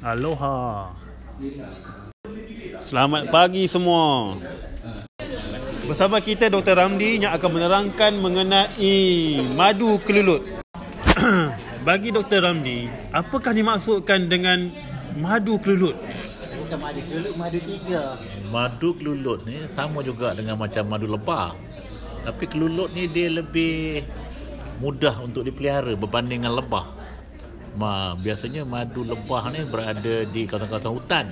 Aloha. Selamat pagi semua. Bersama kita Dr. Ramdi yang akan menerangkan mengenai madu kelulut. Bagi Dr. Ramdi, apakah dimaksudkan dengan madu kelulut? Bukan madu kelulut, madu tiga. Madu kelulut ni sama juga dengan macam madu lebah. Tapi kelulut ni dia lebih mudah untuk dipelihara berbanding dengan lebah. Ma, biasanya madu lebah ni berada di kawasan-kawasan hutan.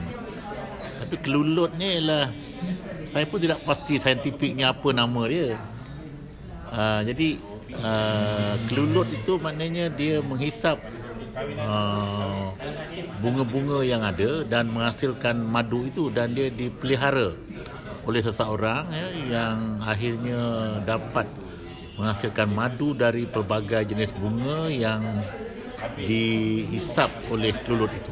Tapi kelulut ni lah saya pun tidak pasti saintifiknya apa nama dia. Uh, jadi uh, kelulut itu maknanya dia menghisap uh, bunga-bunga yang ada dan menghasilkan madu itu dan dia dipelihara oleh seseorang ya, yang akhirnya dapat menghasilkan madu dari pelbagai jenis bunga yang dihisap oleh kelulut itu.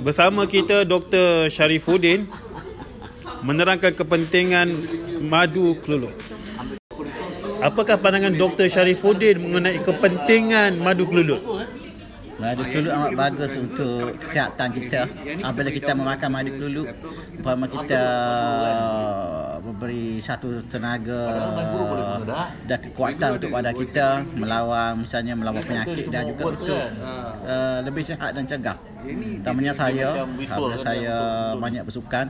Bersama kita Dr. Syarifuddin menerangkan kepentingan madu kelulut. Apakah pandangan Dr. Syarifuddin mengenai kepentingan madu kelulut? Madu kelulut amat bagus untuk kesihatan kita. Apabila kita memakan madu kelulut, umpama kita memberi satu tenaga dan kekuatan untuk badan kita melawan misalnya melawan penyakit dan juga untuk uh, lebih sihat dan cegah. Terutamanya saya, apabila saya banyak bersukan,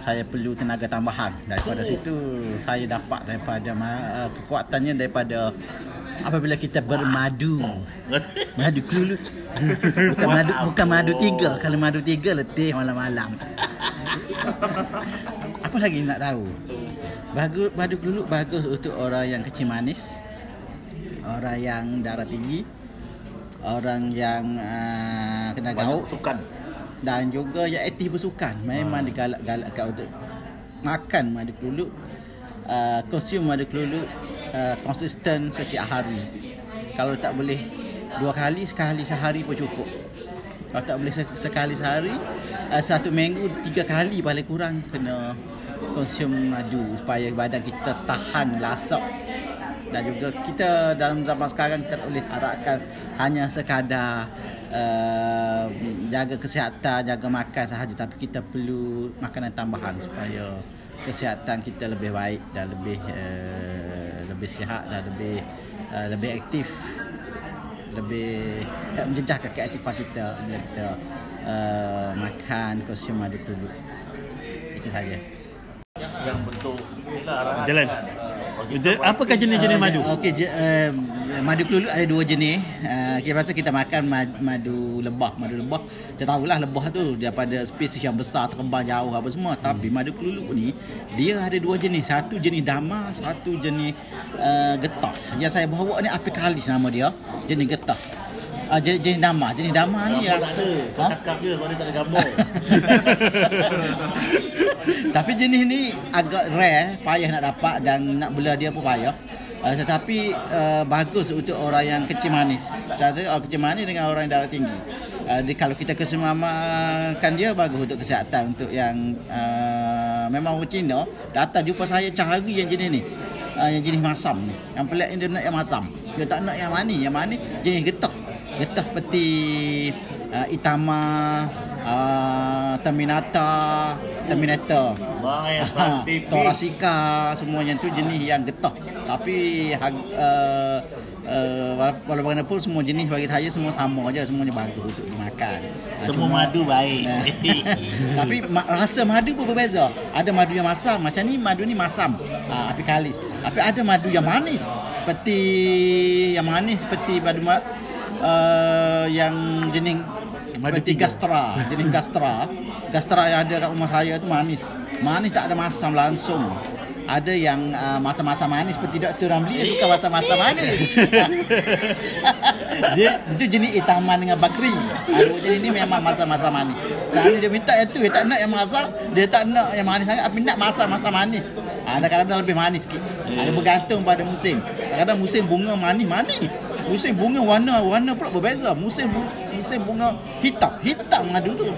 saya perlu tenaga tambahan. Daripada situ saya dapat daripada uh, kekuatannya daripada apabila kita bermadu. Madu kelulut bukan madu bukan madu tiga. Kalau madu tiga letih malam-malam apa lagi nak tahu? Bagus madu kelulut bagus untuk orang yang kecil manis orang yang darah tinggi orang yang uh, kena gauk sukan. dan juga yang aktif bersukan. Memang ha. digalak-galakkan untuk makan madu kelulut uh, konsum madu kelulut uh, konsisten setiap hari. Kalau tak boleh dua kali sekali sehari pun cukup. Kalau tak boleh sekali sehari uh, satu minggu tiga kali paling kurang kena konsum madu supaya badan kita tahan lasak dan juga kita dalam zaman sekarang kita tak boleh harapkan hanya sekadar uh, jaga kesihatan, jaga makan sahaja. Tapi kita perlu makanan tambahan supaya kesihatan kita lebih baik dan lebih uh, lebih sihat dan lebih uh, lebih aktif. Lebih tak menjejaskan keaktifan kita bila kita uh, makan konsum madu dulu itu saja yang bentuk jalan apakah jenis-jenis madu okey uh, madu kelulut ada dua jenis. Uh, kita rasa kita makan madu lebah. Madu lebah, kita tahulah lebah tu daripada spesies yang besar, terbang jauh apa semua. Tapi hmm. madu kelulut ni, dia ada dua jenis. Satu jenis dama, satu jenis uh, getah. Yang saya bawa ni apikalis nama dia. Jenis getah. Uh, jenis, jenis dama. Jenis dama ni ya. Kau ha? cakap dia kalau dia tak ada gambar. Tapi jenis ni agak rare, payah nak dapat dan nak bela dia pun payah. Uh, tetapi uh, bagus untuk orang yang kecil manis. Saya orang kecil manis dengan orang yang darah tinggi. Uh, di, kalau kita kesemamakan dia bagus untuk kesihatan untuk yang uh, memang orang Cina datang jumpa saya cari yang jenis ni. Uh, yang jenis masam ni. Yang pelik dia nak yang masam. Dia tak nak yang manis. Yang manis jenis getah. Getah peti uh, itama uh, terminata terminator. Ha, torasika semuanya tu jenis yang getah. Tapi uh, uh, walaupun pun semua jenis bagi saya semua sama aja semuanya bagus untuk dimakan. Semua Cuma, madu baik. Tapi ma- rasa madu pun berbeza. Ada madu yang masam macam ni madu ni masam. Uh, api kalis. Tapi ada madu yang manis. Seperti yang manis seperti madu uh, yang jenis seperti gastra. Jenis gastra. Gastra yang ada kat rumah saya tu manis. Manis tak ada masam langsung. Ada yang uh, masa-masa manis seperti Dr. Ramli dia suka masa-masa manis. Dia itu jenis itaman dengan bakri. Ada jenis ni memang masa-masa manis. Selalu dia minta yang tu dia tak nak yang masam. Dia tak nak yang manis sangat tapi nak masa-masa manis. Ada kadang-kadang lebih manis sikit. Ada bergantung pada musim. Kadang-kadang musim bunga manis manis musim bunga warna warna pula berbeza. Musim musim bunga hitam hitam madu tu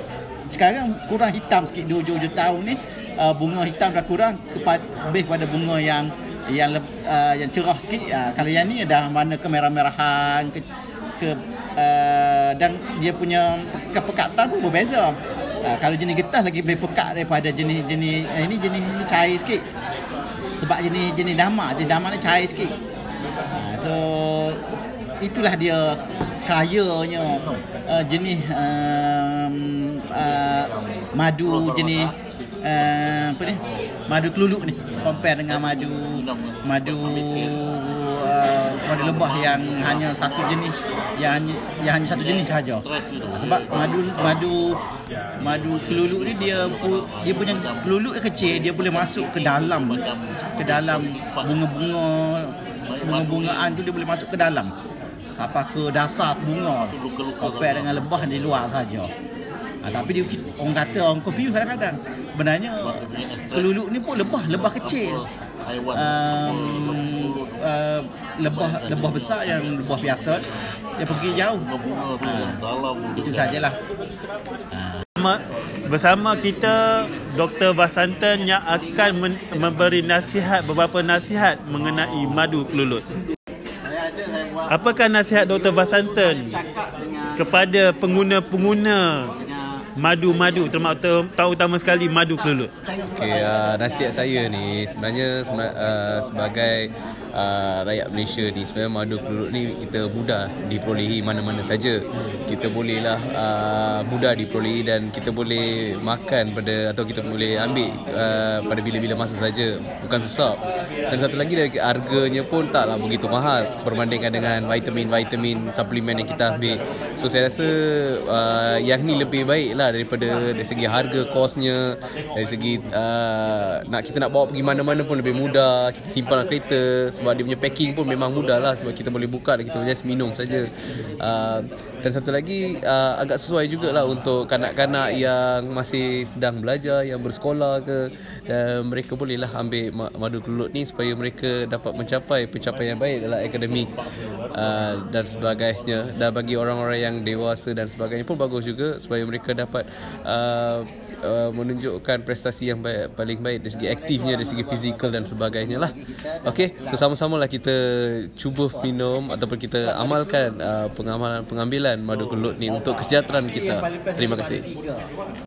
sekarang kurang hitam sikit dua hujung tahun ni uh, bunga hitam dah kurang kepada lebih pada bunga yang yang uh, yang cerah sikit uh, kalau yang ni dah mana kemerah-merahan ke, ke uh, dan dia punya kepekatan pun berbeza. Uh, kalau jenis getah lagi lebih pekat daripada jenis-jenis uh, ini jenis ini cair sikit. Sebab jenis jenis damak, jenis damak ni cair sikit. Uh, so itulah dia kayanya uh, jenis um, uh, madu jenis uh, apa ni? Madu keluluk ni. Compare dengan madu madu uh, madu lebah yang hanya satu jenis. Yang hanya, yang hanya satu jenis sahaja. Sebab madu madu madu keluluk ni dia dia punya keluluk kecil dia boleh masuk ke dalam. Ke dalam bunga-bunga bunga-bungaan tu dia boleh masuk ke dalam apa ke dasar bunga compare dengan lebah di luar saja. Ha, tapi dia orang kata orang confuse kadang-kadang. Sebenarnya keluluk ni pun lebah, lebah kecil. Um, uh, lebah lebah besar yang lebah biasa dia pergi jauh. Ha, itu sajalah. Ha. Bersama kita Dr. Vasantan yang akan memberi nasihat beberapa nasihat mengenai madu kelulut. Apakah nasihat Dr. Vasantan kepada pengguna-pengguna madu-madu terutama sekali madu kelulut? Okay, uh, nasihat saya ni sebenarnya uh, sebagai uh, rakyat Malaysia ni sebenarnya madu kelulut ni kita mudah diperolehi mana-mana saja. Kita bolehlah uh, mudah diperolehi dan kita boleh makan pada atau kita boleh ambil uh, pada bila-bila masa saja. Bukan susah. Dan satu lagi dari harganya pun taklah begitu mahal berbandingkan dengan vitamin-vitamin suplemen yang kita ambil. So saya rasa uh, yang ni lebih baik lah daripada dari segi harga kosnya dari segi uh, nak kita nak bawa pergi mana-mana pun lebih mudah kita simpan dalam kereta sebab dia punya packing pun memang mudah lah sebab kita boleh buka dan kita just minum saja. Uh, dan satu lagi uh, agak sesuai jugalah untuk kanak-kanak yang masih sedang belajar, yang bersekolah ke dan mereka bolehlah ambil madu kelulut ni supaya mereka dapat mencapai pencapaian yang baik dalam akademik uh, dan sebagainya. Dan bagi orang-orang yang dewasa dan sebagainya pun bagus juga supaya mereka dapat uh, uh, menunjukkan prestasi yang baik, paling baik dari segi aktifnya, dari segi fizikal dan sebagainya lah. Okay, so sama-sama lah kita cuba minum ataupun kita amalkan uh, pengamalan pengambilan madu kelut ni untuk kesejahteraan kita. Terima kasih.